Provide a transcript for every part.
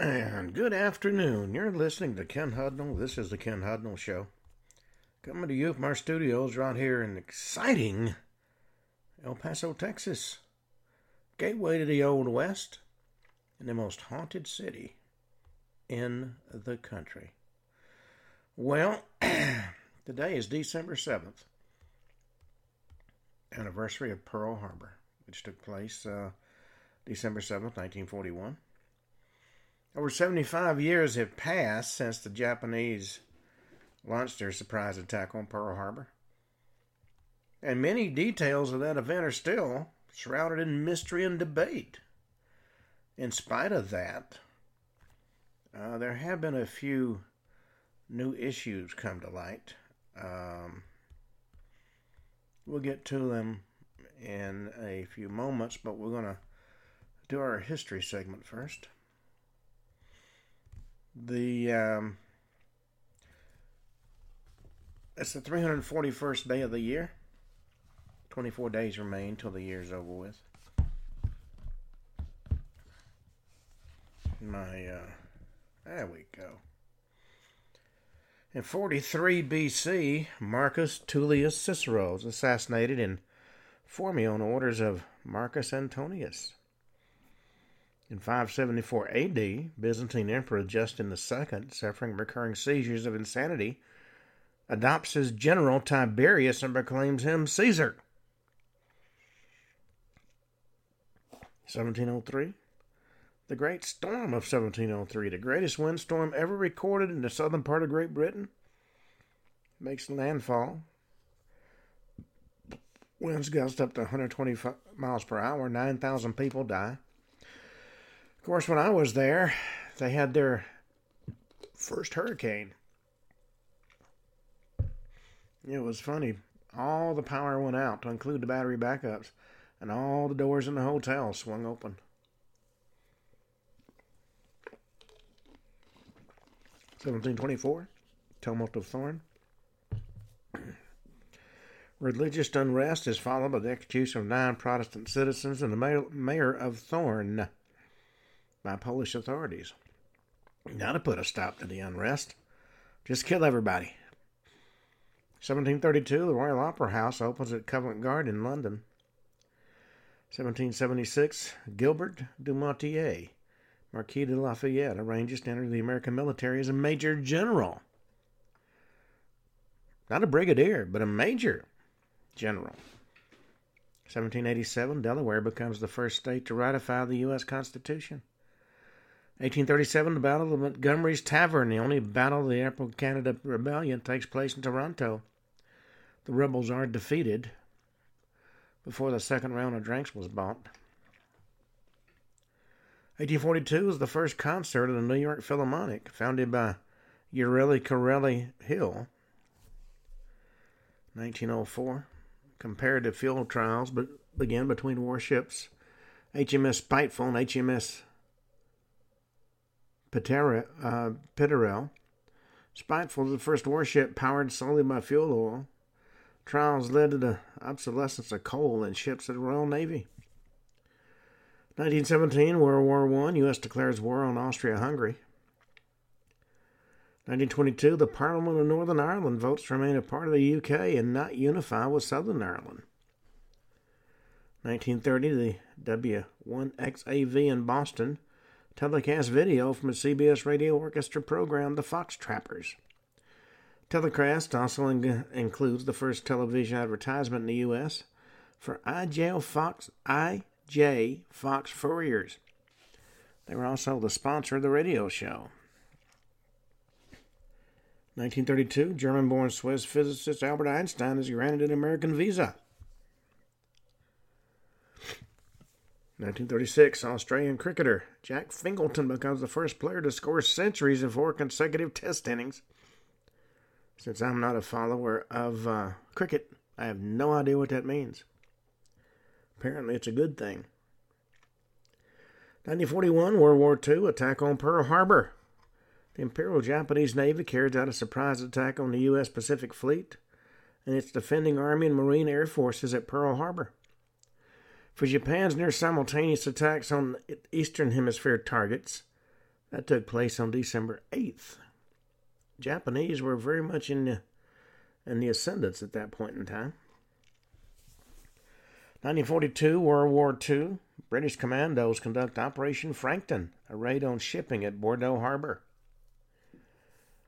And good afternoon. You're listening to Ken Hudnall. This is the Ken Hudnall Show. Coming to you from our studios right here in exciting El Paso, Texas. Gateway to the Old West and the most haunted city in the country. Well, today is December 7th, anniversary of Pearl Harbor, which took place uh, December 7th, 1941. Over 75 years have passed since the Japanese launched their surprise attack on Pearl Harbor. And many details of that event are still shrouded in mystery and debate. In spite of that, uh, there have been a few new issues come to light. Um, we'll get to them in a few moments, but we're going to do our history segment first. The um, it's the 341st day of the year. 24 days remain till the year's over with. My, uh, there we go. In 43 BC, Marcus Tullius Cicero was assassinated in Formia on orders of Marcus Antonius. In 574 AD, Byzantine Emperor Justin II, suffering recurring seizures of insanity, adopts his general Tiberius and proclaims him Caesar. 1703, the Great Storm of 1703, the greatest windstorm ever recorded in the southern part of Great Britain, makes landfall. Winds gust up to 125 miles per hour, 9,000 people die. Of course, when I was there, they had their first hurricane. It was funny. All the power went out, to include the battery backups, and all the doors in the hotel swung open. Seventeen twenty-four, tumult of Thorn. Religious unrest is followed by the execution of nine Protestant citizens and the mayor of Thorn by Polish authorities. Now to put a stop to the unrest, just kill everybody. 1732, the Royal Opera House opens at Covent Garden in London. 1776, Gilbert du Motier, Marquis de Lafayette, arranges to enter the American military as a major general. Not a brigadier, but a major general. 1787, Delaware becomes the first state to ratify the U.S. Constitution. 1837, the Battle of Montgomery's Tavern, the only battle of the Upper Canada Rebellion, takes place in Toronto. The rebels are defeated before the second round of drinks was bought. 1842 is the first concert of the New York Philharmonic, founded by Ureli Corelli Hill. 1904, comparative field trials begin between warships HMS Spiteful and HMS uh, Peterel. Spiteful is the first warship powered solely by fuel oil. Trials led to the obsolescence of coal in ships of the Royal Navy. 1917, World War I, U.S. declares war on Austria-Hungary. 1922, the Parliament of Northern Ireland votes to remain a part of the UK and not unify with Southern Ireland. 1930, the W1XAV in Boston telecast video from a CBS radio orchestra program, The Fox Trappers. Telecast also in- includes the first television advertisement in the U.S. for IJ Fox IJ Fox Furriers. They were also the sponsor of the radio show. 1932, German-born Swiss physicist Albert Einstein is granted an American visa. 1936, Australian cricketer Jack Fingleton becomes the first player to score centuries in four consecutive Test innings. Since I'm not a follower of uh, cricket, I have no idea what that means. Apparently, it's a good thing. 1941, World War II, attack on Pearl Harbor. The Imperial Japanese Navy carries out a surprise attack on the U.S. Pacific Fleet and its defending Army and Marine Air Forces at Pearl Harbor. For Japan's near simultaneous attacks on Eastern Hemisphere targets, That took place on December 8th. Japanese were very much in the, in the ascendance at that point in time. 1942, World War II. British commandos conduct Operation Frankton, a raid on shipping at Bordeaux Harbor.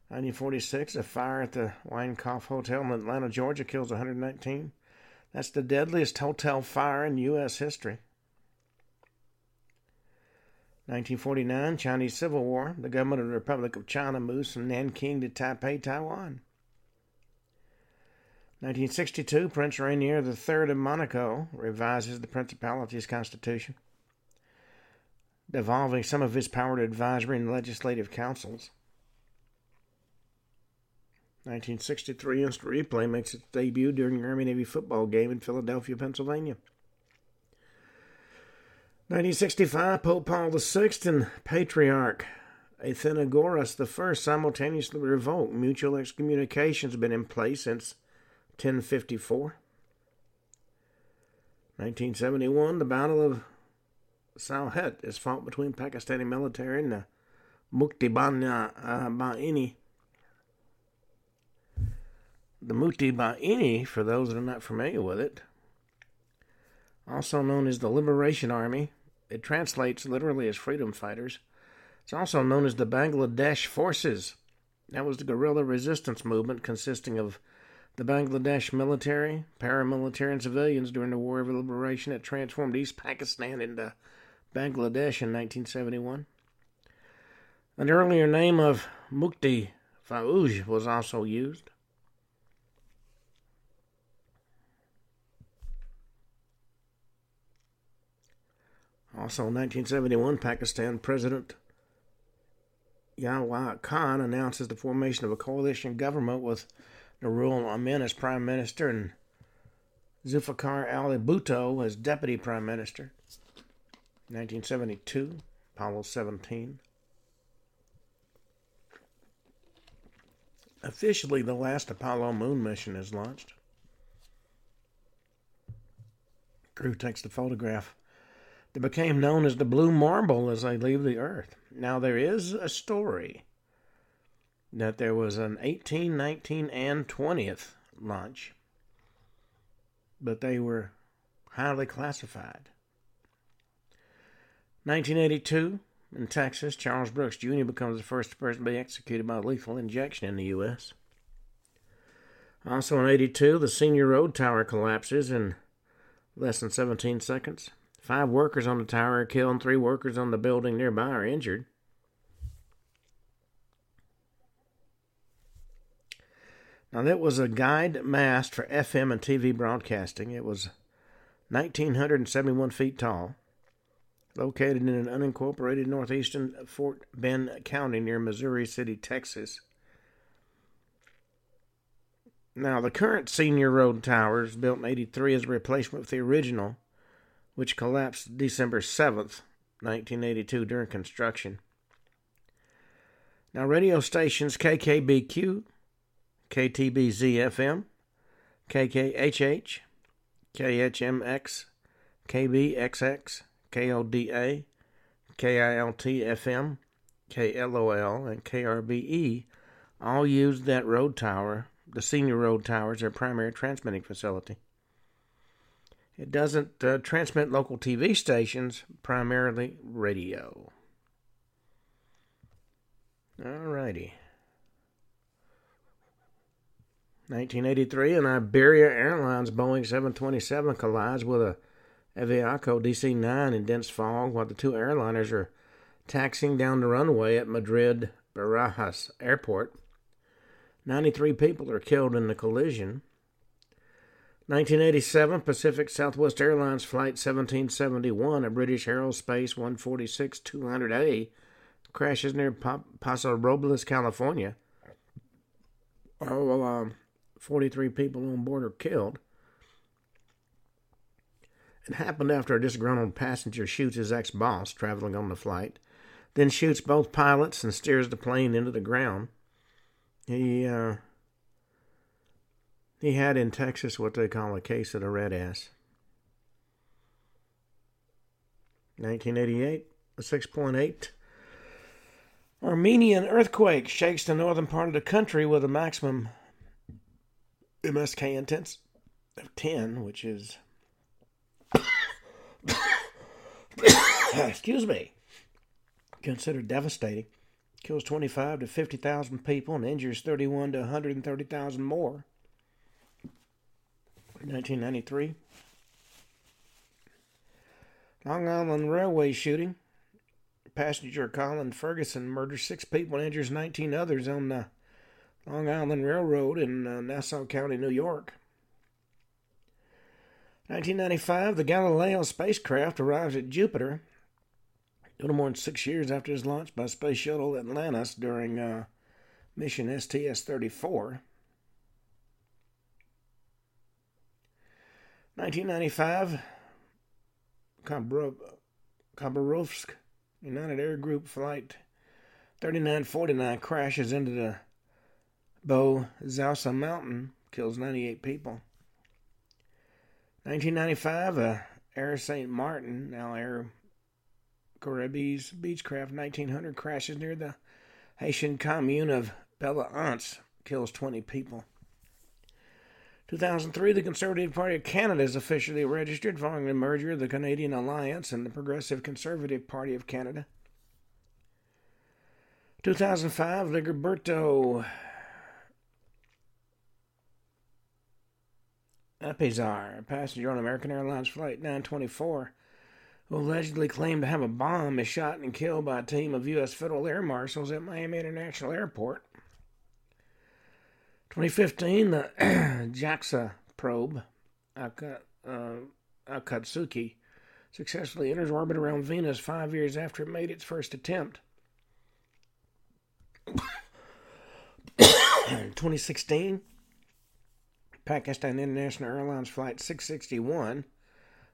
1946, a fire at the Winecoff Hotel in Atlanta, Georgia, kills 119. That's the deadliest hotel fire in U.S. history. 1949, Chinese Civil War. The government of the Republic of China moves from Nanking to Taipei, Taiwan. 1962, Prince Rainier III of Monaco revises the principality's constitution, devolving some of his power to advisory and legislative councils. 1963, instant replay makes its debut during an Army Navy football game in Philadelphia, Pennsylvania. 1965, Pope Paul VI and Patriarch Athenagoras I simultaneously revoke. Mutual excommunication has been in place since 1054. 1971, the Battle of Sylhet is fought between Pakistani military and the Mukti Bahini. The Mukti Bahini, for those that are not familiar with it, also known as the Liberation Army, it translates literally as freedom fighters. It's also known as the Bangladesh Forces. That was the guerrilla resistance movement consisting of the Bangladesh military, paramilitary, and civilians during the War of Liberation that transformed East Pakistan into Bangladesh in 1971. An earlier name of Mukti Fauj was also used. Also in 1971, Pakistan President Yahya Khan announces the formation of a coalition government with Nurul Amin as Prime Minister and Zulfikar Ali Bhutto as Deputy Prime Minister. 1972, Apollo 17. Officially, the last Apollo moon mission is launched. Crew takes the photograph that became known as the Blue Marble as they leave the Earth. Now, there is a story that there was an 18, 19, and 20th launch, but they were highly classified. 1982, in Texas, Charles Brooks Jr. becomes the first person to be executed by lethal injection in the U.S. Also in 82, the Senior Road Tower collapses in less than 17 seconds. Five workers on the tower are killed, and three workers on the building nearby are injured. Now, that was a guyed mast for FM and TV broadcasting. It was 1,971 feet tall, located in an unincorporated northeastern Fort Bend County near Missouri City, Texas. Now, the current Senior Road Tower is built in 83 as a replacement for the original, which collapsed December 7th, 1982, during construction. Now, radio stations KKBQ, KTBZ-FM, KKHH, KHMX, KBXX, KODA, KILT-FM, KLOL, and KRBE all used that road tower, the senior road tower, as their primary transmitting facility. It doesn't uh, transmit local TV stations, primarily radio. Alrighty. 1983, an Iberia Airlines Boeing 727 collides with a Aviaco DC 9 in dense fog while the two airliners are taxiing down the runway at Madrid Barajas Airport. 93 people are killed in the collision. 1987, Pacific Southwest Airlines Flight 1771, a British Aerospace 146 200A, crashes near Paso Robles, California. Oh, well, um, 43 people on board are killed. It happened after a disgruntled passenger shoots his ex boss traveling on the flight, then shoots both pilots and steers the plane into the ground. He, uh, he had in Texas what they call a case of the red ass. 1988, a 6.8 Armenian earthquake shakes the northern part of the country with a maximum MSK intense of 10, which is. excuse me. Considered devastating. Kills 25 to 50,000 people and injures 31 to 130,000 more. 1993. Long Island Railway shooting. Passenger Colin Ferguson murders six people and injures 19 others on the Long Island Railroad in uh, Nassau County, New York. 1995, the Galileo spacecraft arrives at Jupiter a little more than six years after its launch by Space Shuttle Atlantis during uh, mission STS 34. 1995, Khabarovsk United Air Group Flight 3949 crashes into the Bo Zausa Mountain, kills 98 people. 1995, uh, Air St. Martin, now Air Caribbees Beechcraft 1900 crashes near the Haitian commune of Belle-Anse, kills 20 people. 2003, the Conservative Party of Canada is officially registered following the merger of the Canadian Alliance and the Progressive Conservative Party of Canada. 2005, Rigoberto Alpizar, a passenger on American Airlines Flight 924, who allegedly claimed to have a bomb, is shot and killed by a team of U.S. federal air marshals at Miami International Airport. 2015, the JAXA probe, uh, Akatsuki, successfully enters orbit around Venus five years after it made its first attempt. 2016, Pakistan International Airlines Flight 661,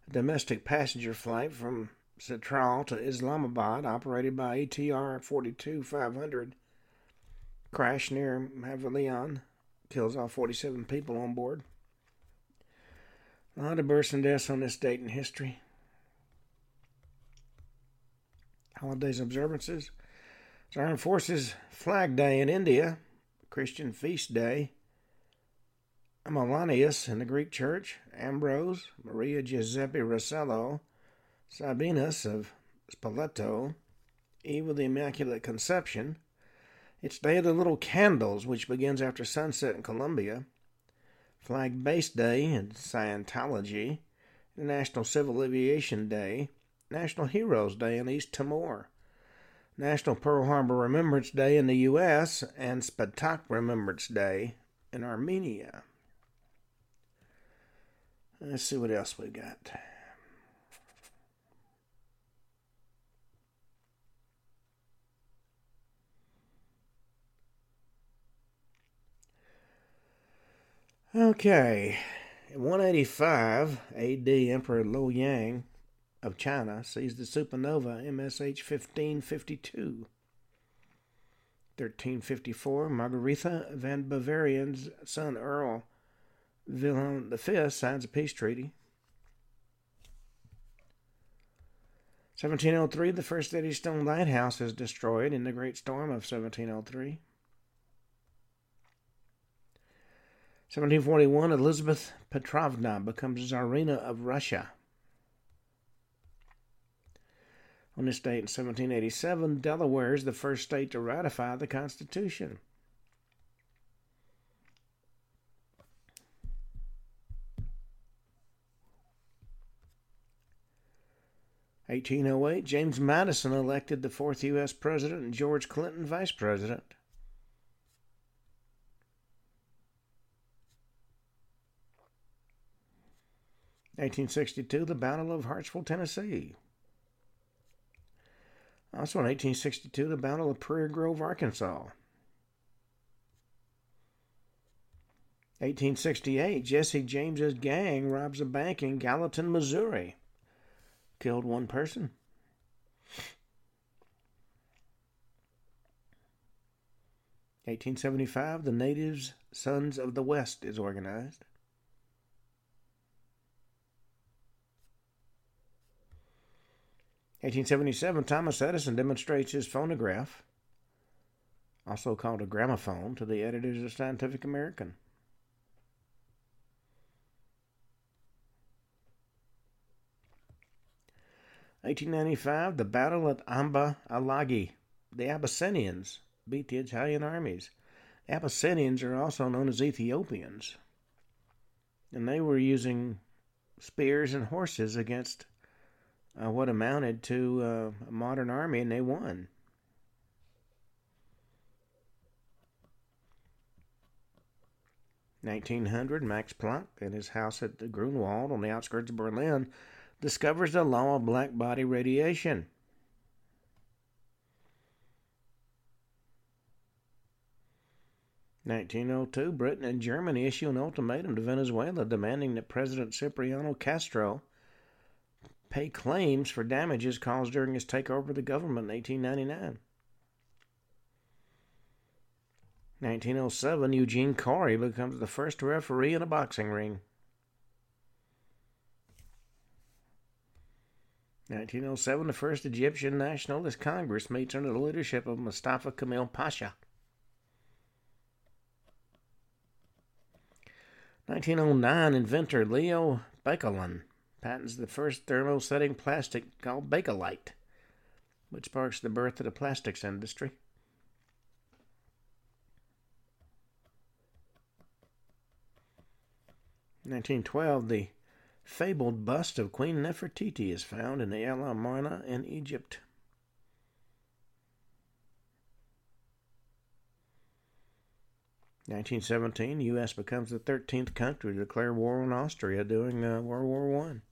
a domestic passenger flight from Chitral to Islamabad, operated by ATR 42 500, crashed near Havelian, kills all 47 people on board. A lot of births and deaths on this date in history. Holidays observances. It's Armed Forces Flag Day in India, Christian Feast Day. Amalanius in the Greek Church, Ambrose, Maria Giuseppe Rossello, Sabinus of Spoleto, Eve of the Immaculate Conception. It's Day of the Little Candles, which begins after sunset in Colombia. Flag Base Day in Scientology. National Civil Aviation Day. National Heroes Day in East Timor. National Pearl Harbor Remembrance Day in the U.S. and Spitak Remembrance Day in Armenia. Let's see what else we've got. Okay. In 185 AD, Emperor Luo Yang of China sees the supernova MSH 1552. 1354, Margaretha van Bavarian's son Earl Wilhelm V signs a peace treaty. 1703, the first Eddystone lighthouse is destroyed in the Great Storm of 1703. 1741, Elizabeth Petrovna becomes Tsarina of Russia. On this date in 1787, Delaware is the first state to ratify the Constitution. 1808, James Madison elected the fourth U.S. President and George Clinton Vice President. Eighteen sixty-two, the Battle of Hartsville, Tennessee. Also in 1862, the Battle of Prairie Grove, Arkansas. 1868, Jesse James's gang robs a bank in Gallatin, Missouri killed one person. Eighteen seventy five, the Natives Sons of the West is organized. Eighteen seventy seven, Thomas Edison demonstrates his phonograph. also called a gramophone, to the editors of Scientific American. Eighteen ninety five, the Battle at Amba Alagi. The Abyssinians beat the Italian armies. Abyssinians are also known as Ethiopians. And they were using spears and horses against uh, what amounted to uh, a modern army, and they won. 1900, Max Planck, in his house at the Grunwald on the outskirts of Berlin, discovers the law of black body radiation. Nineteen oh two, Britain and Germany issue an ultimatum to Venezuela demanding that President Cipriano Castro pay claims for damages caused during his takeover of the government in 1899. 1907, Eugene Corri becomes the first referee in a boxing ring. 1907, the first Egyptian Nationalist Congress meets under the leadership of Mustafa Kemal Pasha. 1909, inventor Leo Baekeland patents the first thermosetting plastic called Bakelite, which sparks the birth of the plastics industry. 1912, the fabled bust of Queen Nefertiti is found in the El Amarna in Egypt. Nineteen seventeen, U.S. becomes the thirteenth country to declare war on Austria during uh, World War One.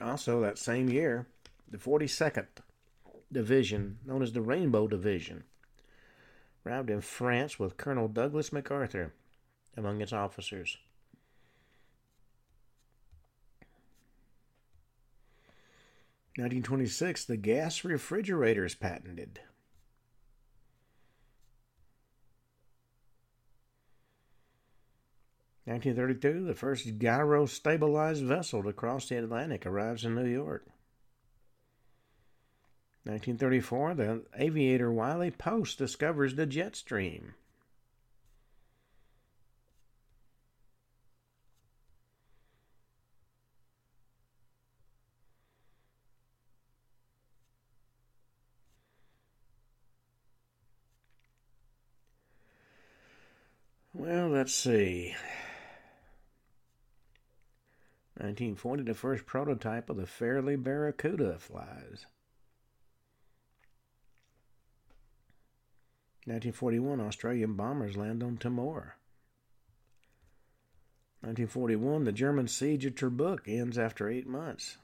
Also, that same year, the 42nd Division, known as the Rainbow Division, arrived in France with Colonel Douglas MacArthur among its officers. Nineteen twenty six, the gas refrigerator is patented. Nineteen thirty two, the first gyro stabilized vessel to cross the Atlantic arrives in New York. 1934, the aviator Wiley Post discovers the jet stream. Well, let's see. 1940, the first prototype of the Fairey Barracuda flies. 1941, Australian bombers land on Timor. 1941, the German siege of Tobruk ends after eight months.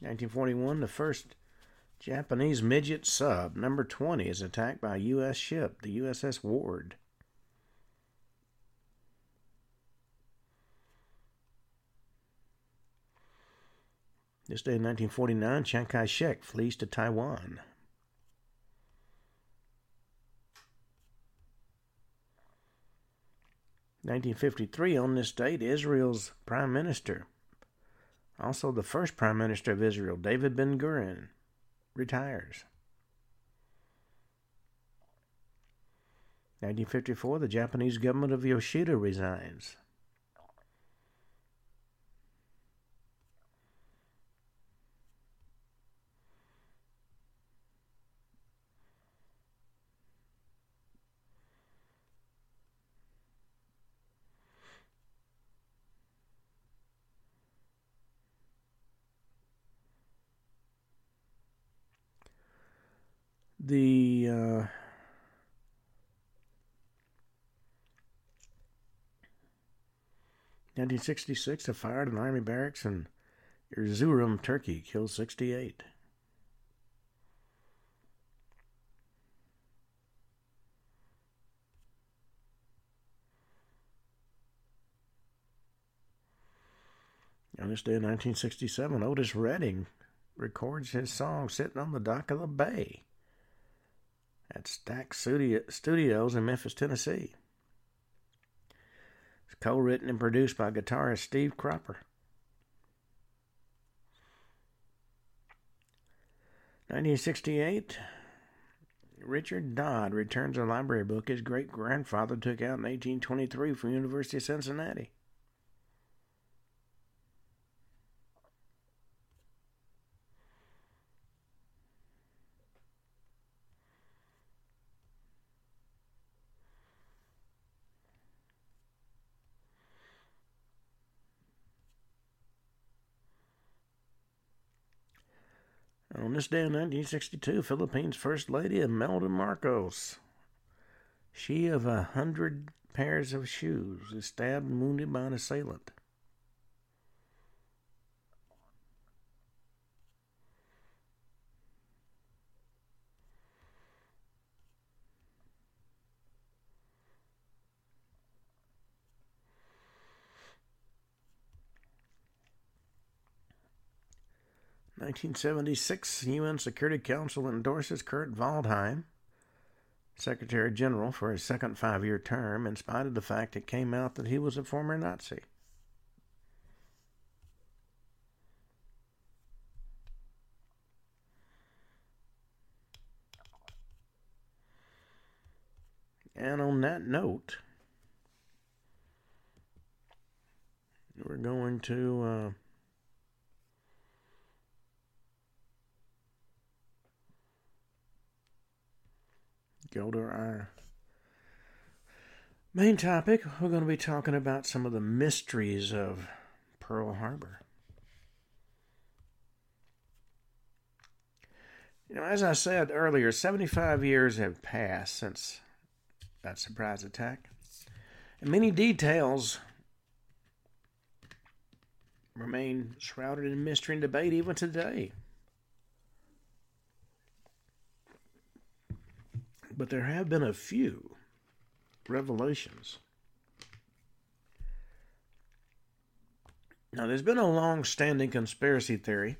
Nineteen forty one, the first Japanese midget sub, number twenty, is attacked by U.S. ship, the USS Ward. This day in 1949, Chiang Kai shek flees to Taiwan. Nineteen fifty three, on this date, Israel's prime minister, also the first prime minister of Israel, David Ben Gurion, retires. 1954, the Japanese government of Yoshida resigns. 1966, uh, a fire at an army barracks in Erzurum, Turkey, killed 68. On this day in 1967, Otis Redding records his song Sitting on the Dock of the Bay. At Stax Studios in Memphis, Tennessee. It's co written and produced by guitarist Steve Cropper. 1968, Richard Dodd returns a library book his great grandfather took out in 1823 from University of Cincinnati. On this day in 1962, Philippines First Lady Imelda Marcos, she of a hundred pairs of shoes, is stabbed and wounded by an assailant. 1976, UN Security Council endorses Kurt Waldheim, Secretary General, for his second five year term, in spite of the fact it came out that he was a former Nazi. And on that note, we're going to. Uh, to our main topic. We're going to be talking about some of the mysteries of Pearl Harbor. You know, as I said earlier, 75 years have passed since that surprise attack, and many details remain shrouded in mystery and debate even today. But there have been a few revelations. Now, there's been a long standing conspiracy theory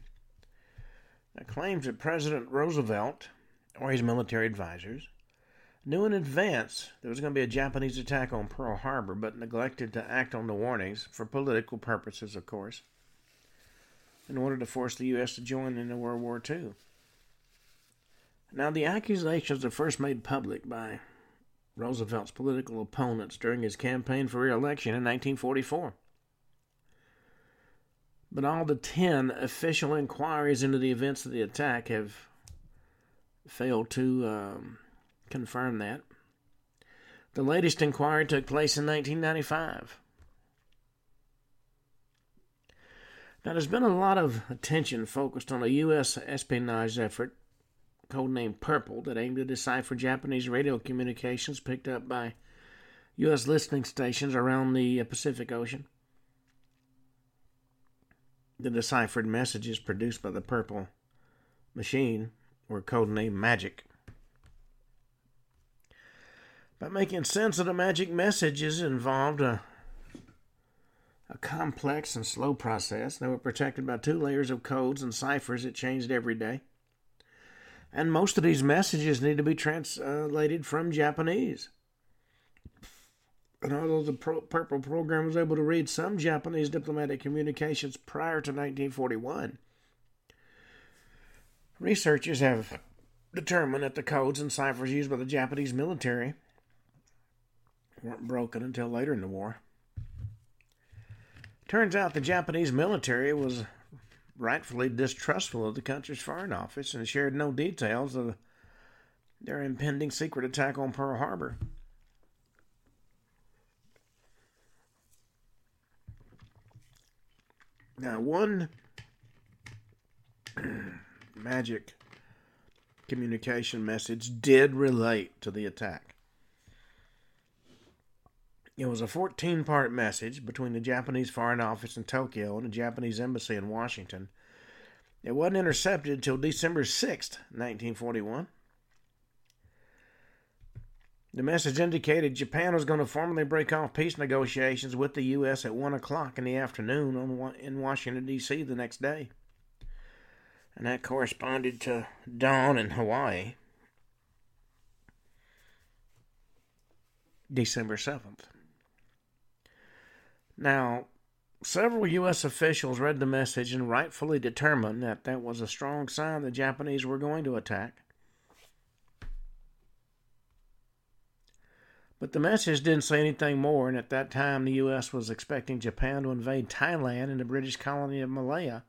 that claims that President Roosevelt or his military advisors knew in advance there was going to be a Japanese attack on Pearl Harbor, but neglected to act on the warnings for political purposes, of course, in order to force the U.S. to join in World War II. Now, the accusations are first made public by Roosevelt's political opponents during his campaign for re election in 1944. But all the 10 official inquiries into the events of the attack have failed to um, confirm that. The latest inquiry took place in 1995. Now, there's been a lot of attention focused on a U.S. espionage effort codenamed Purple that aimed to decipher Japanese radio communications picked up by U.S. listening stations around the uh, Pacific Ocean. The deciphered messages produced by the Purple machine were codenamed Magic. By making sense of the magic messages involved a, a complex and slow process. They were protected by two layers of codes and ciphers that changed every day. And most of these messages need to be translated from Japanese. And although the Pro- Purple program was able to read some Japanese diplomatic communications prior to 1941, researchers have determined that the codes and ciphers used by the Japanese military weren't broken until later in the war. Turns out the Japanese military was rightfully distrustful of the country's foreign office and shared no details of their impending secret attack on Pearl Harbor. Now, one magic communication message did relate to the attack. It was a 14 part message between the Japanese Foreign Office in Tokyo and the Japanese Embassy in Washington. It wasn't intercepted until December 6th, 1941. The message indicated Japan was going to formally break off peace negotiations with the U.S. at 1 o'clock in the afternoon on, in Washington, D.C. the next day. And that corresponded to dawn in Hawaii. December 7th. Now, several U.S. officials read the message and rightfully determined that that was a strong sign the Japanese were going to attack. But the message didn't say anything more, and at that time the U.S. was expecting Japan to invade Thailand and the British colony of Malaya,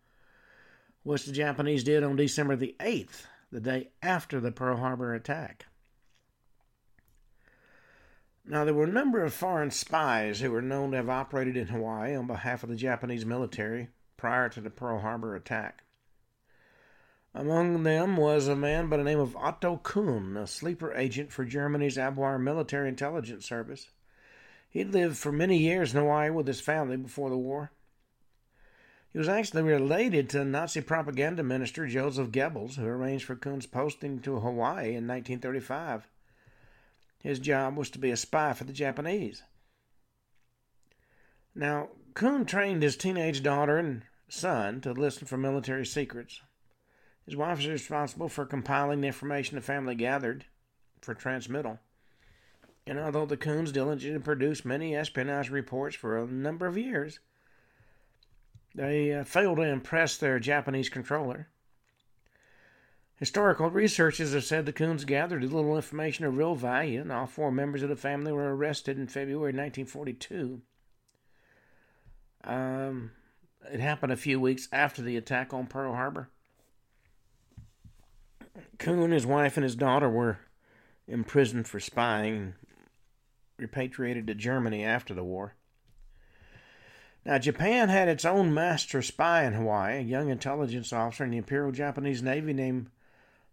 which the Japanese did on December the 8th, the day after the Pearl Harbor attack. Now, there were a number of foreign spies who were known to have operated in Hawaii on behalf of the Japanese military prior to the Pearl Harbor attack. Among them was a man by the name of Otto Kuhn, a sleeper agent for Germany's Abwehr military intelligence service. He'd lived for many years in Hawaii with his family before the war. He was actually related to Nazi propaganda minister Joseph Goebbels, who arranged for Kuhn's posting to Hawaii in 1935. His job was to be a spy for the Japanese. Now, Kuhn trained his teenage daughter and son to listen for military secrets. His wife was responsible for compiling the information the family gathered for transmittal. And although the Kuhns diligently produced many espionage reports for a number of years, they uh, failed to impress their Japanese controller. Historical researchers have said the Kuhns gathered little information of real value, and all four members of the family were arrested in February 1942. Um, it happened a few weeks after the attack on Pearl Harbor. Kuhn, his wife, and his daughter were imprisoned for spying, and repatriated to Germany after the war. Now, Japan had its own master spy in Hawaii, a young intelligence officer in the Imperial Japanese Navy named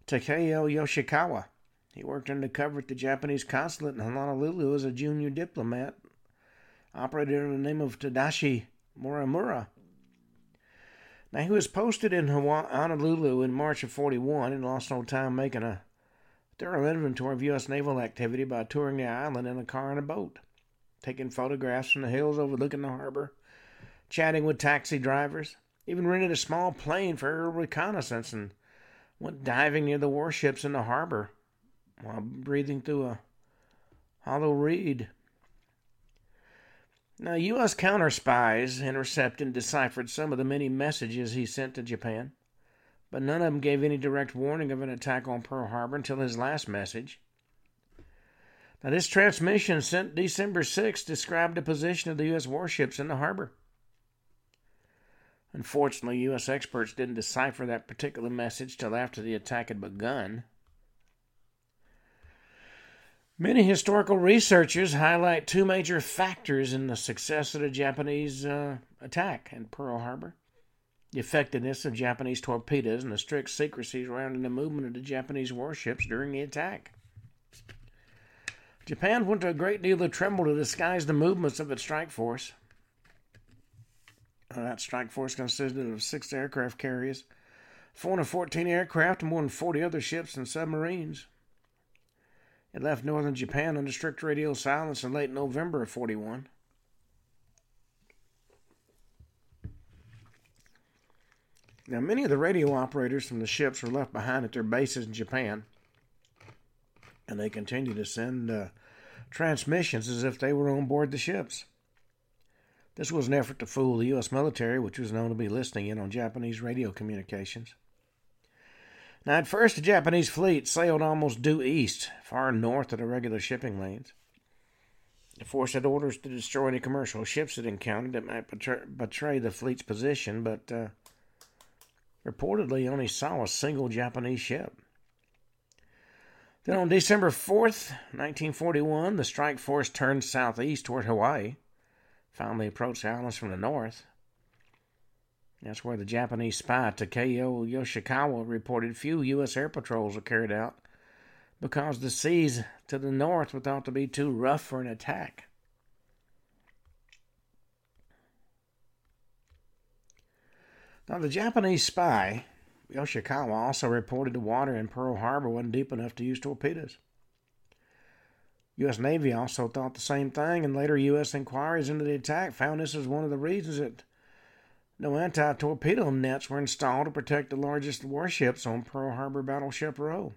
Takeo Yoshikawa. He worked undercover at the Japanese consulate in Honolulu as a junior diplomat, operated under the name of Tadashi Morimura. Now, he was posted in Honolulu in March of 41 and lost no time making a thorough inventory of U.S. naval activity by touring the island in a car and a boat, taking photographs from the hills overlooking the harbor, chatting with taxi drivers, even rented a small plane for reconnaissance and went diving near the warships in the harbor while breathing through a hollow reed. Now, U.S. counter spies intercepted and deciphered some of the many messages he sent to Japan, but none of them gave any direct warning of an attack on Pearl Harbor until his last message. Now, this transmission sent December 6 described the position of the U.S. warships in the harbor. Unfortunately, U.S. experts didn't decipher that particular message till after the attack had begun. Many historical researchers highlight two major factors in the success of the Japanese uh, attack in Pearl Harbor the effectiveness of Japanese torpedoes and the strict secrecy surrounding the movement of the Japanese warships during the attack. Japan went to a great deal of trouble to disguise the movements of its strike force. That strike force consisted of six aircraft carriers, 414 aircraft, and more than 40 other ships and submarines. It left northern Japan under strict radio silence in late November of 41. Now, many of the radio operators from the ships were left behind at their bases in Japan, and they continued to send uh, transmissions as if they were on board the ships. This was an effort to fool the U.S. military, which was known to be listening in on Japanese radio communications. Now, at first, the Japanese fleet sailed almost due east, far north of the regular shipping lanes. The force had orders to destroy any commercial ships it encountered that might betray, betray the fleet's position, but uh, reportedly only saw a single Japanese ship. Then on December 4th, 1941, the strike force turned southeast toward Hawaii finally approached the islands from the north. That's where the Japanese spy Takeo Yoshikawa reported few U.S. air patrols were carried out because the seas to the north were thought to be too rough for an attack. Now, the Japanese spy Yoshikawa also reported the water in Pearl Harbor wasn't deep enough to use torpedoes. U.S. Navy also thought the same thing, and later U.S. inquiries into the attack found this was one of the reasons that no anti torpedo nets were installed to protect the largest warships on Pearl Harbor Battleship Row.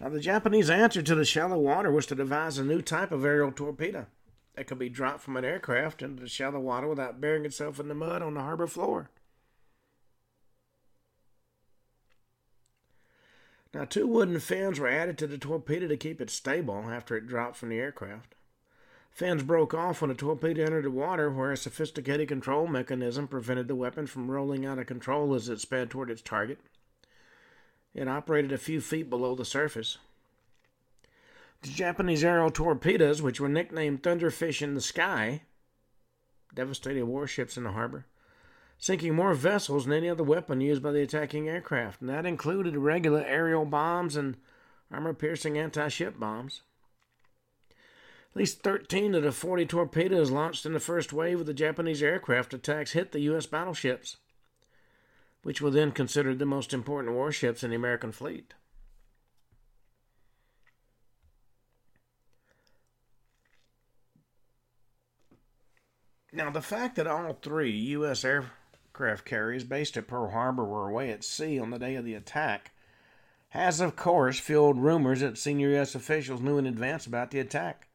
Now, the Japanese answer to the shallow water was to devise a new type of aerial torpedo that could be dropped from an aircraft into the shallow water without burying itself in the mud on the harbor floor. Now, two wooden fins were added to the torpedo to keep it stable after it dropped from the aircraft. Fins broke off when the torpedo entered the water, where a sophisticated control mechanism prevented the weapon from rolling out of control as it sped toward its target. It operated a few feet below the surface. The Japanese aerial torpedoes, which were nicknamed Thunderfish in the Sky, devastated warships in the harbor, sinking more vessels than any other weapon used by the attacking aircraft, and that included regular aerial bombs and armor piercing anti ship bombs. At least 13 of the 40 torpedoes launched in the first wave of the Japanese aircraft attacks hit the U.S. battleships which were then considered the most important warships in the American fleet. Now, the fact that all three U.S. aircraft carriers based at Pearl Harbor were away at sea on the day of the attack has, of course, fueled rumors that senior U.S. officials knew in advance about the attack.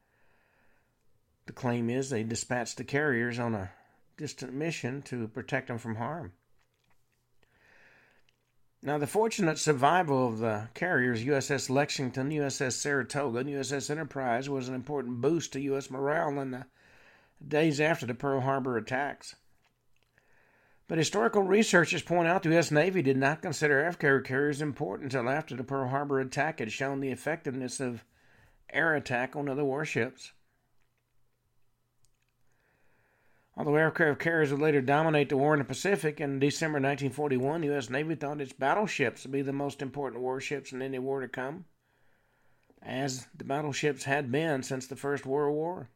The claim is they dispatched the carriers on a distant mission to protect them from harm. Now, the fortunate survival of the carriers USS Lexington, USS Saratoga, and USS Enterprise was an important boost to U.S. morale in the days after the Pearl Harbor attacks. But historical researchers point out the U.S. Navy did not consider aircraft carriers important until after the Pearl Harbor attack had shown the effectiveness of air attack on other warships. Although aircraft carriers would later dominate the war in the Pacific, in December 1941, the U.S. Navy thought its battleships would be the most important warships in any war to come, as the battleships had been since the First World War.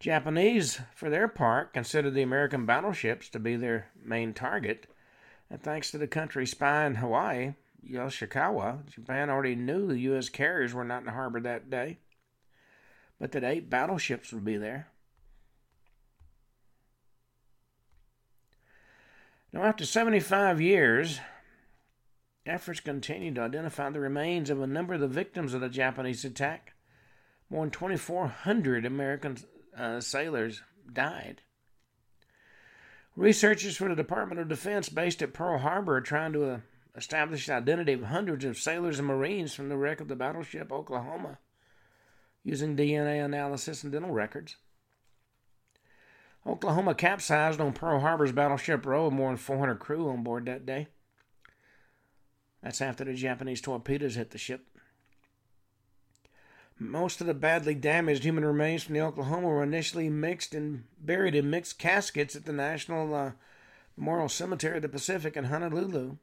Japanese, for their part, considered the American battleships to be their main target, and thanks to the country spy in Hawaii, Yoshikawa, Japan already knew the U.S. carriers were not in the harbor that day, but that eight battleships would be there. Now, after 75 years, efforts continue to identify the remains of a number of the victims of the Japanese attack. More than 2,400 American uh, sailors died. Researchers for the Department of Defense based at Pearl Harbor are trying to uh, establish the identity of hundreds of sailors and Marines from the wreck of the battleship Oklahoma using DNA analysis and dental records. Oklahoma capsized on Pearl Harbor's Battleship Row with more than 400 crew on board that day. That's after the Japanese torpedoes hit the ship. Most of the badly damaged human remains from the Oklahoma were initially mixed and buried in mixed caskets at the National uh, Memorial Cemetery of the Pacific in Honolulu.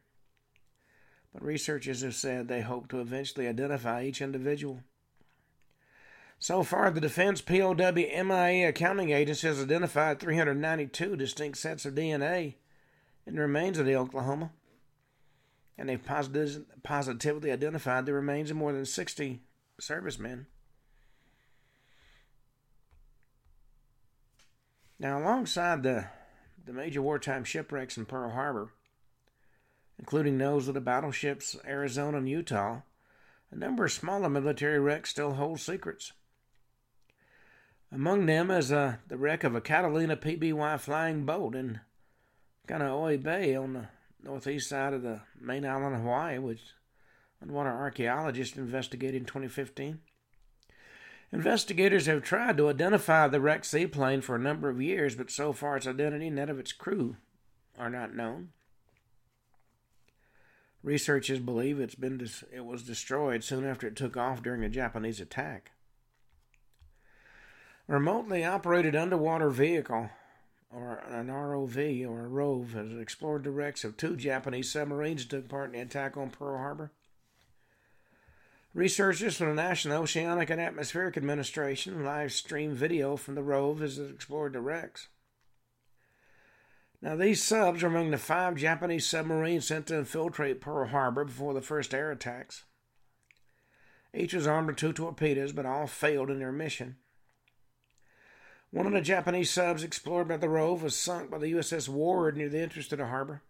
But researchers have said they hope to eventually identify each individual. So far, the Defense POW MIA accounting agency has identified 392 distinct sets of DNA in the remains of the Oklahoma, and they've positively identified the remains of more than 60 servicemen. Now, alongside the, the major wartime shipwrecks in Pearl Harbor, including those of the battleships Arizona and Utah, a number of smaller military wrecks still hold secrets. Among them is uh, the wreck of a Catalina PBY flying boat in Kaneohe Bay on the northeast side of the main island of Hawaii, which underwater archaeologists investigated in 2015. Investigators have tried to identify the wrecked seaplane for a number of years, but so far its identity and that of its crew are not known. Researchers believe it's been dis- it was destroyed soon after it took off during a Japanese attack A remotely operated underwater vehicle, or an ROV or a ROV, has explored the wrecks of two Japanese submarines that took part in the attack on Pearl Harbor. Researchers from the National Oceanic and Atmospheric Administration live stream video from the ROV as it explored the wrecks. Now, these subs are among the five Japanese submarines sent to infiltrate Pearl Harbor before the first air attacks. Each was armed with two torpedoes, but all failed in their mission. One of the Japanese subs explored by the ROV was sunk by the USS Ward near the entrance to the harbor.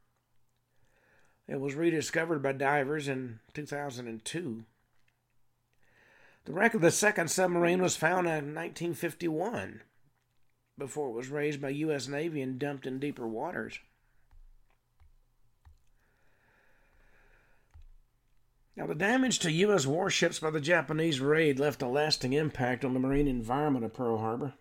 It was rediscovered by divers in 2002. The wreck of the second submarine was found in 1951 before it was raised by U.S. Navy and dumped in deeper waters. Now, the damage to U.S. warships by the Japanese raid left a lasting impact on the marine environment of Pearl Harbor.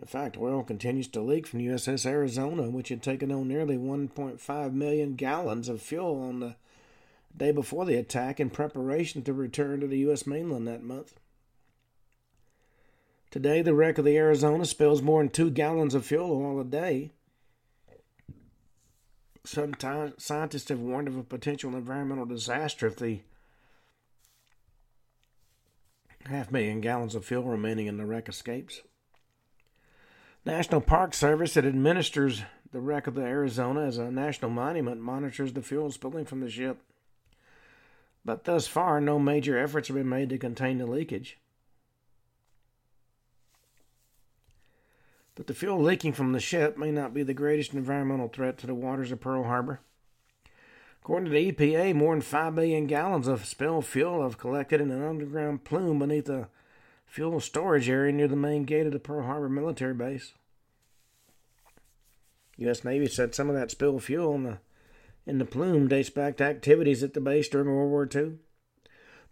In fact, oil continues to leak from USS Arizona, which had taken on nearly 1.5 million gallons of fuel on the day before the attack in preparation to return to the U.S. mainland that month. Today, the wreck of the Arizona spills more than two gallons of fuel oil a day. Some scientists have warned of a potential environmental disaster if the half million gallons of fuel remaining in the wreck escapes. National Park Service that administers the wreck of the Arizona as a national monument monitors the fuel spilling from the ship. But thus far, no major efforts have been made to contain the leakage. But the fuel leaking from the ship may not be the greatest environmental threat to the waters of Pearl Harbor. According to the EPA, more than 5 billion gallons of spilled fuel have collected in an underground plume beneath a fuel storage area near the main gate of the Pearl Harbor military base. U.S. Navy said some of that spilled fuel in the, in the plume dates back to activities at the base during World War II.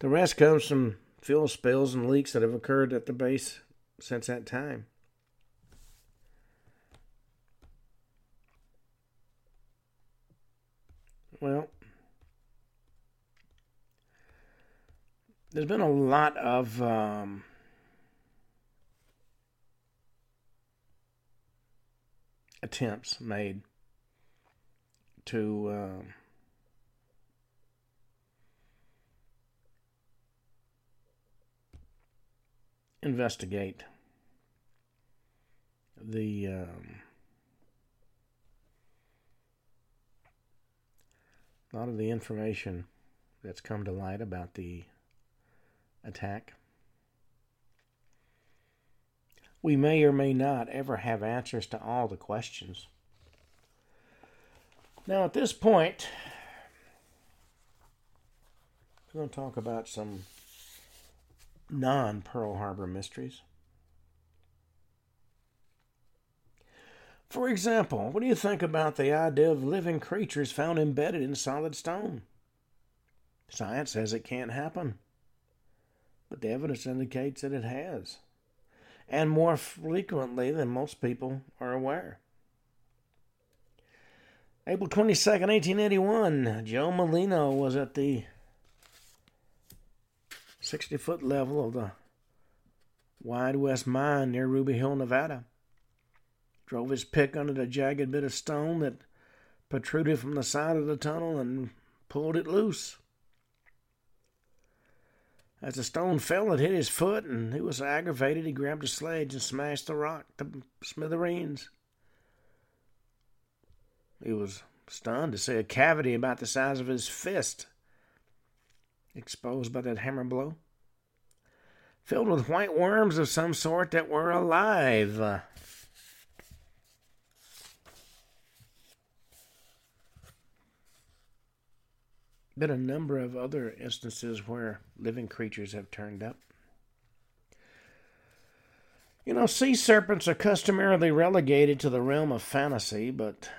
The rest comes from fuel spills and leaks that have occurred at the base since that time. Well, there's been a lot of um, attempts made to uh, investigate the um, a lot of the information that's come to light about the attack we may or may not ever have answers to all the questions. Now, at this point, we're going to talk about some non Pearl Harbor mysteries. For example, what do you think about the idea of living creatures found embedded in solid stone? Science says it can't happen, but the evidence indicates that it has and more frequently than most people are aware. April 22nd, 1881, Joe Molino was at the 60 foot level of the Wide West Mine near Ruby Hill, Nevada. Drove his pick under the jagged bit of stone that protruded from the side of the tunnel and pulled it loose. As the stone fell, it hit his foot, and he was aggravated. He grabbed a sledge and smashed the rock to smithereens. He was stunned to see a cavity about the size of his fist exposed by that hammer blow, filled with white worms of some sort that were alive. been a number of other instances where living creatures have turned up. You know, sea serpents are customarily relegated to the realm of fantasy, but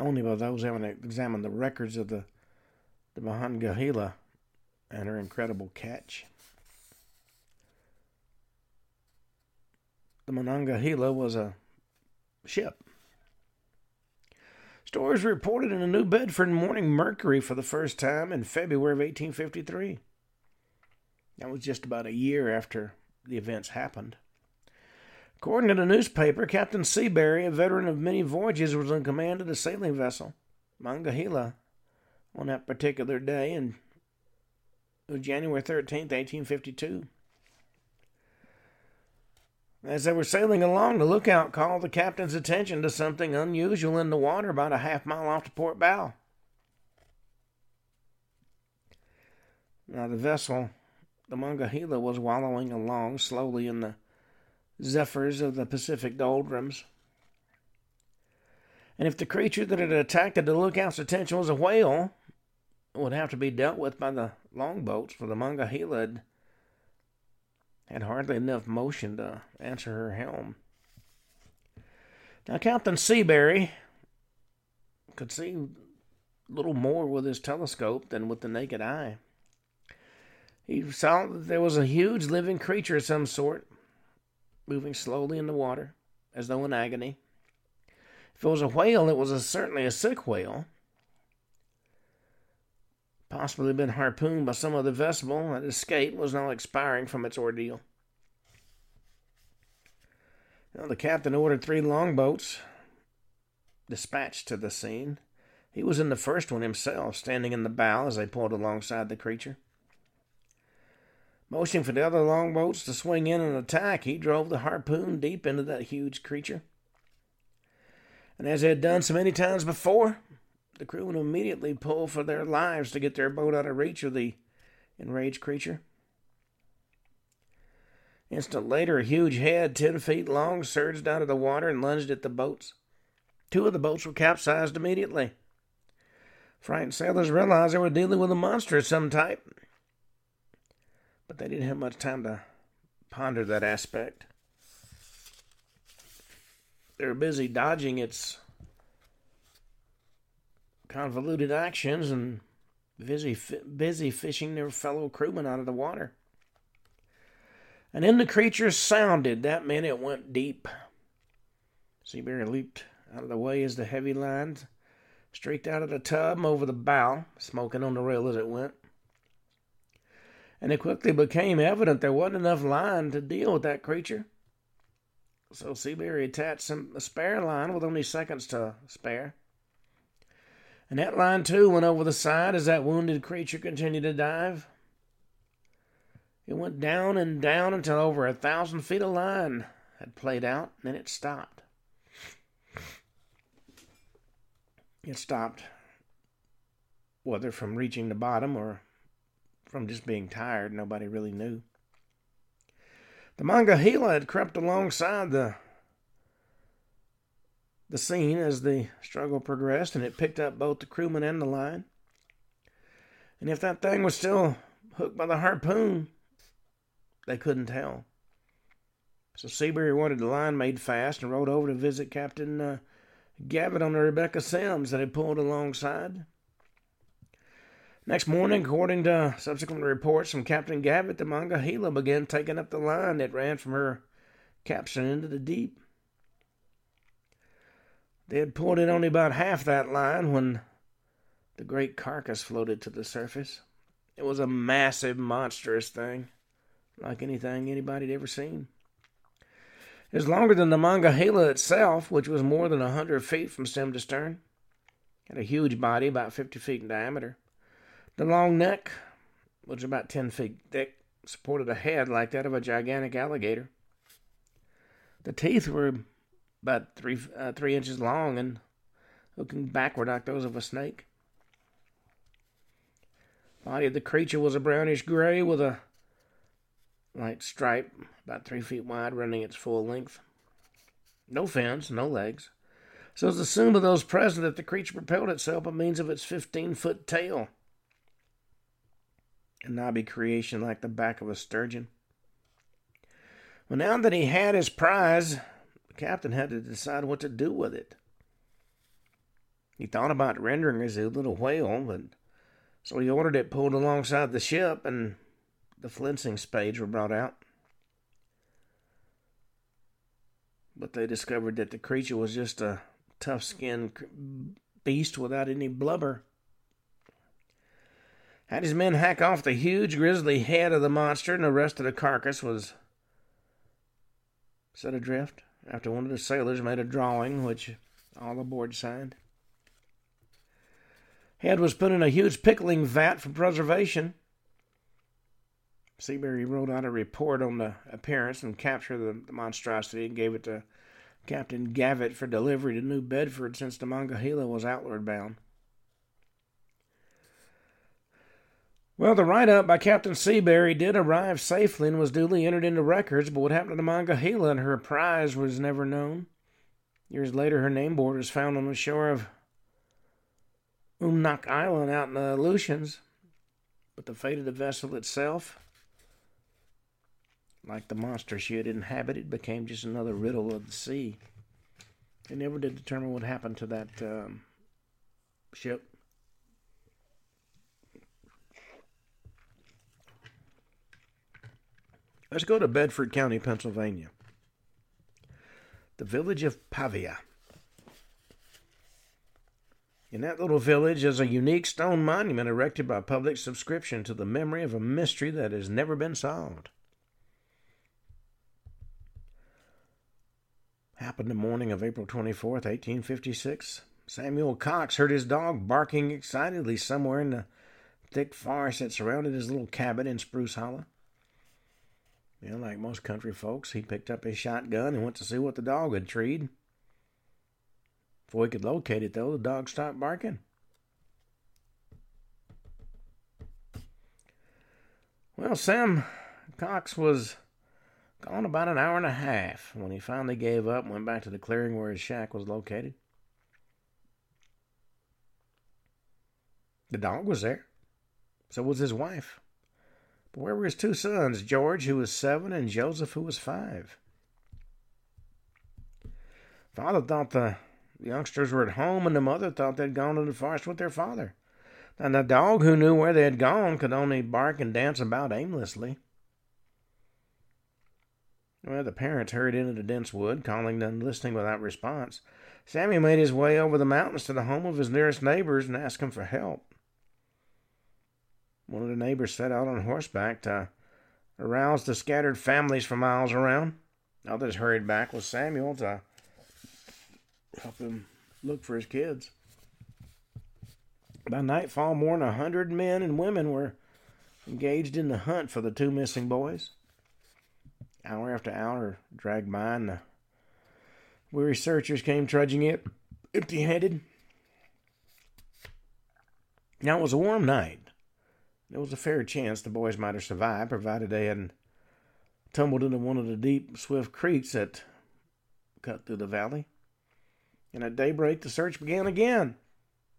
only by those having examined the records of the, the and her incredible catch. The Monongahela was a ship Stories reported in the New Bedford Morning Mercury for the first time in February of 1853. That was just about a year after the events happened. According to the newspaper, Captain Seabury, a veteran of many voyages, was in command of the sailing vessel Monongahela on that particular day, and uh, January 13th, 1852. As they were sailing along, the lookout called the captain's attention to something unusual in the water about a half mile off the port bow. Now, the vessel, the Monongahela, was wallowing along slowly in the zephyrs of the Pacific doldrums. And if the creature that had attracted the lookout's attention was a whale, it would have to be dealt with by the longboats, for the Monongahela had, had hardly enough motion to answer her helm. Now, Captain Seabury could see little more with his telescope than with the naked eye. He saw that there was a huge living creature of some sort, moving slowly in the water, as though in agony. If it was a whale, it was a, certainly a sick whale. Possibly been harpooned by some other vessel that escaped was now expiring from its ordeal. Now, the captain ordered three longboats dispatched to the scene. He was in the first one himself, standing in the bow as they pulled alongside the creature. Motioning for the other longboats to swing in and attack, he drove the harpoon deep into that huge creature. And as they had done so many times before, the crew would immediately pull for their lives to get their boat out of reach of the enraged creature. Instant later, a huge head, ten feet long, surged out of the water and lunged at the boats. Two of the boats were capsized immediately. Frightened sailors realized they were dealing with a monster of some type, but they didn't have much time to ponder that aspect. They were busy dodging its convoluted actions and busy, busy fishing their fellow crewmen out of the water. And then the creature sounded. That meant it went deep. Seabury leaped out of the way as the heavy lines streaked out of the tub over the bow, smoking on the rail as it went. And it quickly became evident there wasn't enough line to deal with that creature. So Seabury attached some a spare line with only seconds to spare. And that line too went over the side as that wounded creature continued to dive. It went down and down until over a thousand feet of line had played out, and then it stopped. It stopped, whether from reaching the bottom or from just being tired, nobody really knew. The Monongahela had crept alongside the the scene as the struggle progressed, and it picked up both the crewman and the line. And if that thing was still hooked by the harpoon, they couldn't tell. So Seabury wanted the line made fast and rode over to visit Captain uh, Gavitt on the Rebecca Sims that had pulled alongside. Next morning, according to subsequent reports from Captain Gavitt, the Monongahela began taking up the line that ran from her capstan into the deep. They had pulled in only about half that line when the great carcass floated to the surface. It was a massive, monstrous thing, like anything anybody had ever seen. It was longer than the Monongahela itself, which was more than a hundred feet from stem to stern. It had a huge body, about fifty feet in diameter. The long neck, which was about ten feet thick, supported a head like that of a gigantic alligator. The teeth were about three uh, three inches long and looking backward like those of a snake. The body of the creature was a brownish gray with a light stripe about three feet wide, running its full length. No fins, no legs. So it's assumed by those present that the creature propelled itself by means of its 15 foot tail. A knobby creation like the back of a sturgeon. Well, now that he had his prize, the captain had to decide what to do with it. He thought about rendering it a little whale, but so he ordered it pulled alongside the ship, and the flensing spades were brought out. But they discovered that the creature was just a tough skinned beast without any blubber. Had his men hack off the huge grisly head of the monster, and the rest of the carcass was set adrift after one of the sailors made a drawing, which all aboard signed. Head was put in a huge pickling vat for preservation. Seabury wrote out a report on the appearance and capture of the, the monstrosity and gave it to Captain Gavitt for delivery to New Bedford since the Monongahela was outward bound. Well, the write up by Captain Seabury did arrive safely and was duly entered into records, but what happened to the Monongahela and her prize was never known. Years later, her name board was found on the shore of Umnak Island out in the Aleutians, but the fate of the vessel itself, like the monster she had inhabited, became just another riddle of the sea. They never did determine what happened to that um, ship. Let's go to Bedford County, Pennsylvania. The village of Pavia. In that little village is a unique stone monument erected by public subscription to the memory of a mystery that has never been solved. Happened the morning of April 24th, 1856. Samuel Cox heard his dog barking excitedly somewhere in the thick forest that surrounded his little cabin in Spruce Hollow. You know, like most country folks, he picked up his shotgun and went to see what the dog had treed. Before he could locate it, though, the dog stopped barking. Well, Sam Cox was gone about an hour and a half when he finally gave up and went back to the clearing where his shack was located. The dog was there. So was his wife. But where were his two sons, George, who was seven, and Joseph, who was five? Father thought the youngsters were at home, and the mother thought they'd gone to the forest with their father. And the dog, who knew where they had gone, could only bark and dance about aimlessly. Well, the parents hurried into the dense wood, calling and listening without response. Sammy made his way over the mountains to the home of his nearest neighbors and asked them for help. One of the neighbors set out on horseback to arouse the scattered families for miles around. Others hurried back with Samuel to help him look for his kids. By nightfall, more than a hundred men and women were engaged in the hunt for the two missing boys. Hour after hour dragged by, and the weary searchers came trudging in, empty handed. Now it was a warm night. There was a fair chance the boys might have survived, provided they hadn't tumbled into one of the deep, swift creeks that cut through the valley. And at daybreak, the search began again.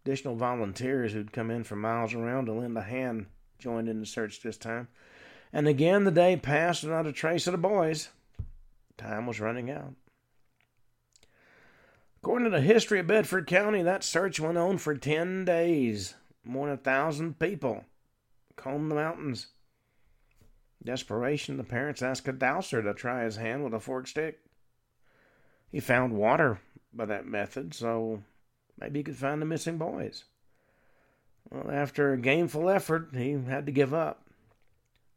Additional volunteers who'd come in from miles around to lend a hand joined in the search this time. And again the day passed without a trace of the boys. Time was running out. According to the history of Bedford County, that search went on for ten days. More than a thousand people combed the mountains. Desperation, the parents asked a dowser to try his hand with a forked stick. He found water by that method, so maybe he could find the missing boys. Well, after a gameful effort, he had to give up.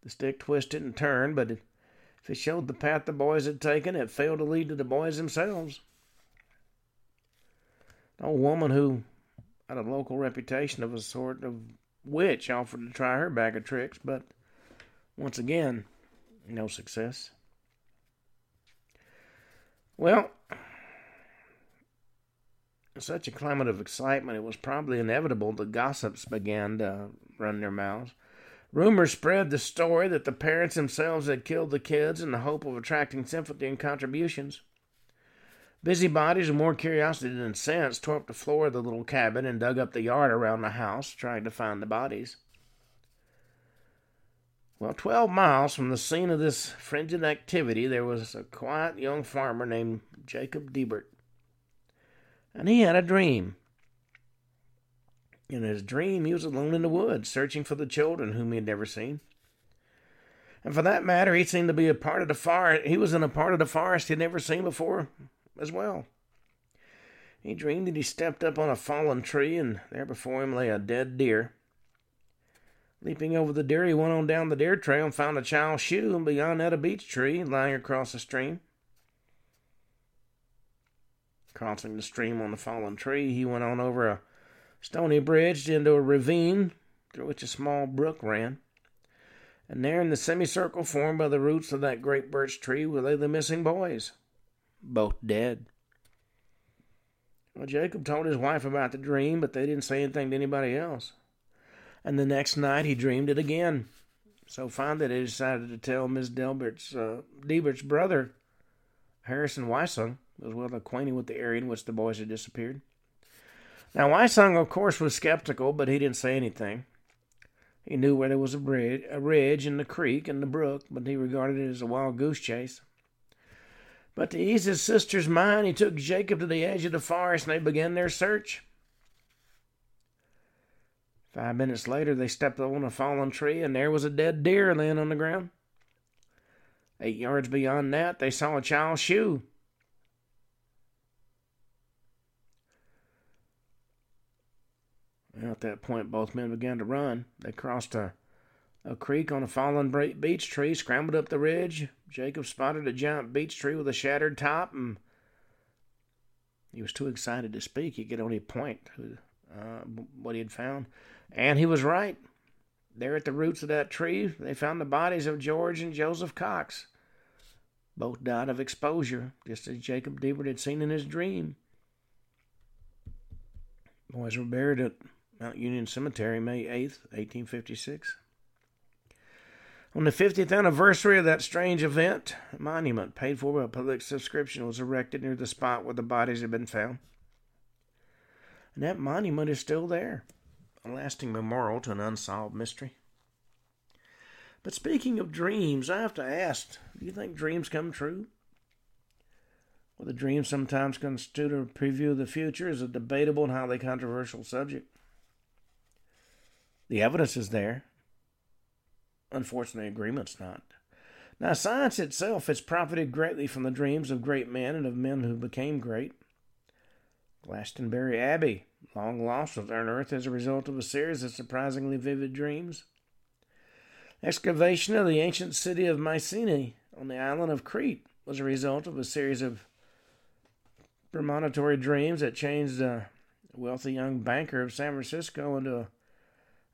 The stick twisted and turned, but if it showed the path the boys had taken, it failed to lead to the boys themselves. An old woman who had a local reputation of a sort of witch offered to try her bag of tricks, but once again, no success. Well, in such a climate of excitement, it was probably inevitable the gossips began to run their mouths. Rumors spread the story that the parents themselves had killed the kids in the hope of attracting sympathy and contributions. Busybodies with more curiosity than sense tore up the floor of the little cabin and dug up the yard around the house, trying to find the bodies. Well, twelve miles from the scene of this frenzied activity, there was a quiet young farmer named Jacob Dibert. And he had a dream. In his dream, he was alone in the woods, searching for the children whom he had never seen. And for that matter, he seemed to be a part of the forest. He was in a part of the forest he'd never seen before as well. He dreamed that he stepped up on a fallen tree, and there before him lay a dead deer. Leaping over the deer, he went on down the deer trail and found a child's shoe, and beyond that, a beech tree lying across the stream. Crossing the stream on the fallen tree, he went on over a stony bridge into a ravine through which a small brook ran. And there, in the semicircle formed by the roots of that great birch tree, were they the missing boys, both dead. Well, Jacob told his wife about the dream, but they didn't say anything to anybody else. And the next night he dreamed it again. So that he decided to tell Miss Delbert's, uh, Dibert's brother, Harrison Wysong, was well acquainted with the area in which the boys had disappeared. Now, Wysong, of course, was skeptical, but he didn't say anything. He knew where there was a, bridge, a ridge and the creek and the brook, but he regarded it as a wild goose chase. But to ease his sister's mind, he took Jacob to the edge of the forest and they began their search. Five minutes later, they stepped on a fallen tree and there was a dead deer laying on the ground. Eight yards beyond that, they saw a child's shoe. At that point, both men began to run. They crossed a, a creek on a fallen beech tree, scrambled up the ridge. Jacob spotted a giant beech tree with a shattered top, and he was too excited to speak. He could only point to uh, what he had found. And he was right. There at the roots of that tree, they found the bodies of George and Joseph Cox. Both died of exposure, just as Jacob Dibert had seen in his dream. Boys were buried at Mount Union Cemetery, May 8th, 1856. On the 50th anniversary of that strange event, a monument paid for by public subscription was erected near the spot where the bodies had been found. And that monument is still there, a lasting memorial to an unsolved mystery. But speaking of dreams, I have to ask do you think dreams come true? Well, the dreams sometimes constitute a preview of the future is a debatable and highly controversial subject. The evidence is there. Unfortunately, agreement's not. Now, science itself has profited greatly from the dreams of great men and of men who became great. Glastonbury Abbey, long lost, was unearthed as a result of a series of surprisingly vivid dreams. Excavation of the ancient city of Mycenae on the island of Crete was a result of a series of premonitory dreams that changed a wealthy young banker of San Francisco into a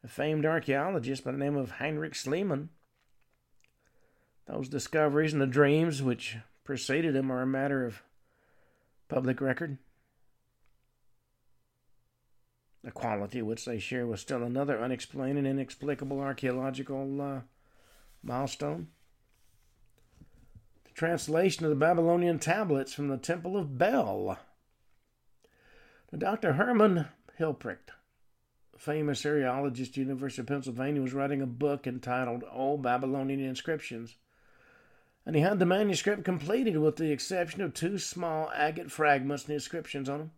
a famed archaeologist by the name of Heinrich Schliemann. Those discoveries and the dreams which preceded him are a matter of public record. The quality which they share with still another unexplained and inexplicable archaeological uh, milestone. The translation of the Babylonian tablets from the Temple of Bel. Dr. Herman Hilprecht famous Archaeologist, University of Pennsylvania, was writing a book entitled Old Babylonian Inscriptions. And he had the manuscript completed with the exception of two small agate fragments and inscriptions on them.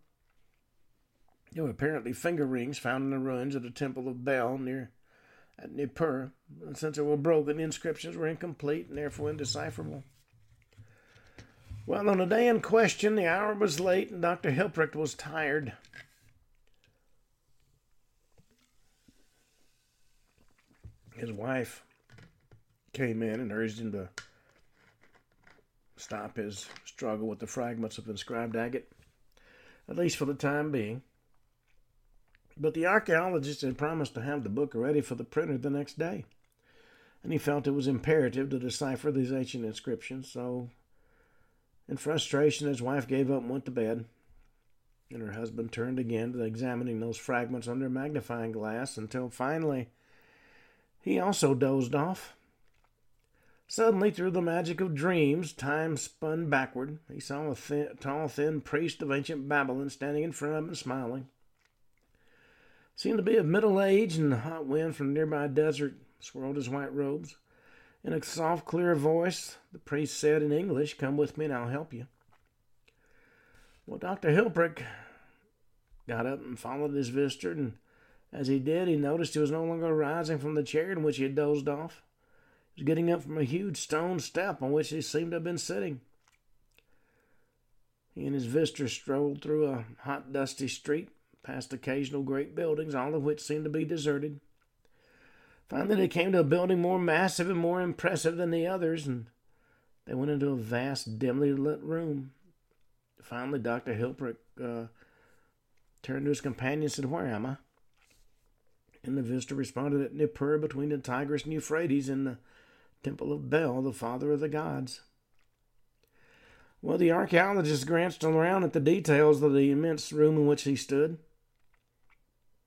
There were apparently finger rings found in the ruins of the Temple of Bel near at Nippur. And since they were broken, the inscriptions were incomplete and therefore indecipherable. Well, on the day in question, the hour was late and Dr. Hilprecht was tired. His wife came in and urged him to stop his struggle with the fragments of inscribed agate, at least for the time being. But the archaeologist had promised to have the book ready for the printer the next day, and he felt it was imperative to decipher these ancient inscriptions, so in frustration his wife gave up and went to bed, and her husband turned again to examining those fragments under a magnifying glass until finally he also dozed off. Suddenly, through the magic of dreams, time spun backward. He saw a thin, tall, thin priest of ancient Babylon standing in front of him and smiling. Seemed to be of middle age, and the hot wind from the nearby desert swirled his white robes. In a soft, clear voice, the priest said in English, Come with me and I'll help you. Well, Dr. Hilprecht got up and followed his visitor and as he did, he noticed he was no longer rising from the chair in which he had dozed off. He was getting up from a huge stone step on which he seemed to have been sitting. He and his visitor strolled through a hot, dusty street, past occasional great buildings, all of which seemed to be deserted. Finally, they came to a building more massive and more impressive than the others, and they went into a vast, dimly lit room. Finally, Dr. Hilprecht uh, turned to his companion and said, Where am I? And the visitor responded at Nippur between the Tigris and Euphrates in the temple of Bel, the father of the gods. Well, the archaeologist glanced around at the details of the immense room in which he stood.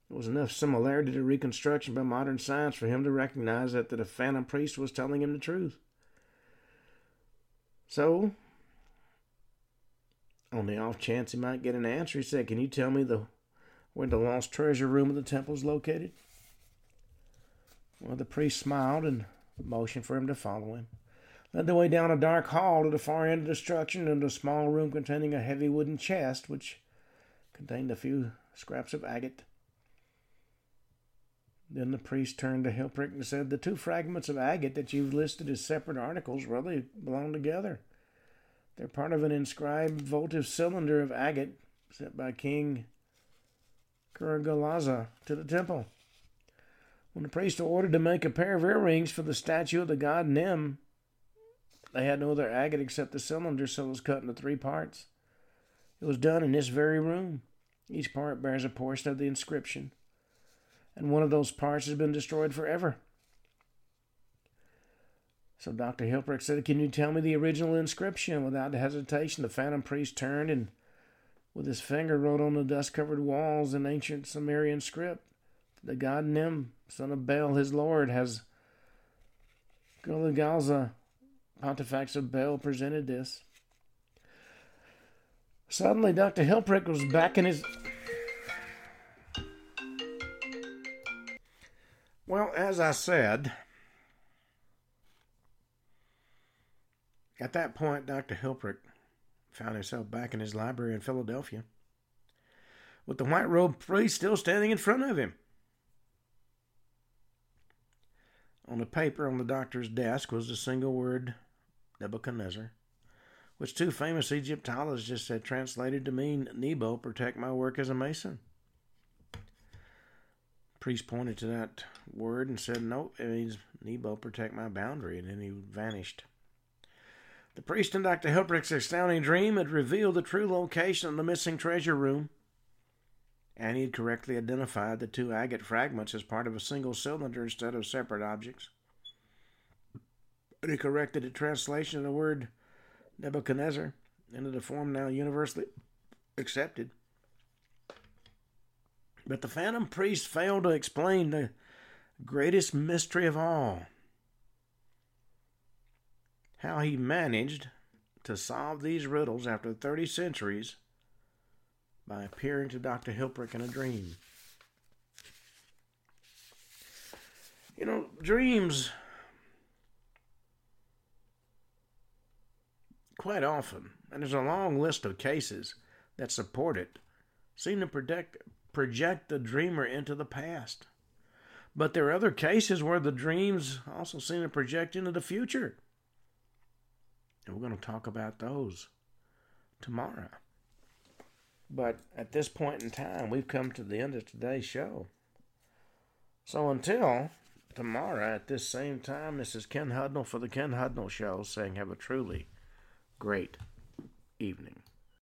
There was enough similarity to reconstruction by modern science for him to recognize that the phantom priest was telling him the truth. So, On the off chance he might get an answer, he said, Can you tell me the where the lost treasure room of the temple is located? Well, the priest smiled and motioned for him to follow him. Led the way down a dark hall to the far end of the structure into a small room containing a heavy wooden chest which contained a few scraps of agate. Then the priest turned to Hilprecht and said, The two fragments of agate that you've listed as separate articles really belong together. They're part of an inscribed votive cylinder of agate sent by King Kuragalaza to the temple. When the priest ordered to make a pair of earrings for the statue of the god Nem, they had no other agate except the cylinder, so it was cut into three parts. It was done in this very room. Each part bears a portion of the inscription, and one of those parts has been destroyed forever. So Dr. Hilprecht said, Can you tell me the original inscription? Without hesitation, the phantom priest turned and with his finger wrote on the dust covered walls in ancient Sumerian script. The god Nem, son of Bel, his lord, has Gulagalza, Pontifex of Bel, presented this. Suddenly, Dr. Hilprecht was back in his. Well, as I said, At that point, Dr. Hilprecht found himself back in his library in Philadelphia, with the white robed priest still standing in front of him. On the paper on the doctor's desk was the single word Nebuchadnezzar, which two famous Egyptologists had translated to mean Nebo, protect my work as a mason. priest pointed to that word and said, Nope, it means Nebo, protect my boundary, and then he vanished. The priest and Dr. Hilprecht's astounding dream had revealed the true location of the missing treasure room, and he had correctly identified the two agate fragments as part of a single cylinder instead of separate objects. He corrected the translation of the word Nebuchadnezzar into the form now universally accepted. But the phantom priest failed to explain the greatest mystery of all how he managed to solve these riddles after 30 centuries by appearing to Dr. Hilprecht in a dream. You know, dreams quite often, and there's a long list of cases that support it, seem to project the dreamer into the past. But there are other cases where the dreams also seem to project into the future. And we're going to talk about those tomorrow. But at this point in time, we've come to the end of today's show. So until tomorrow at this same time, this is Ken Hudnall for the Ken Hudnall Show saying have a truly great evening.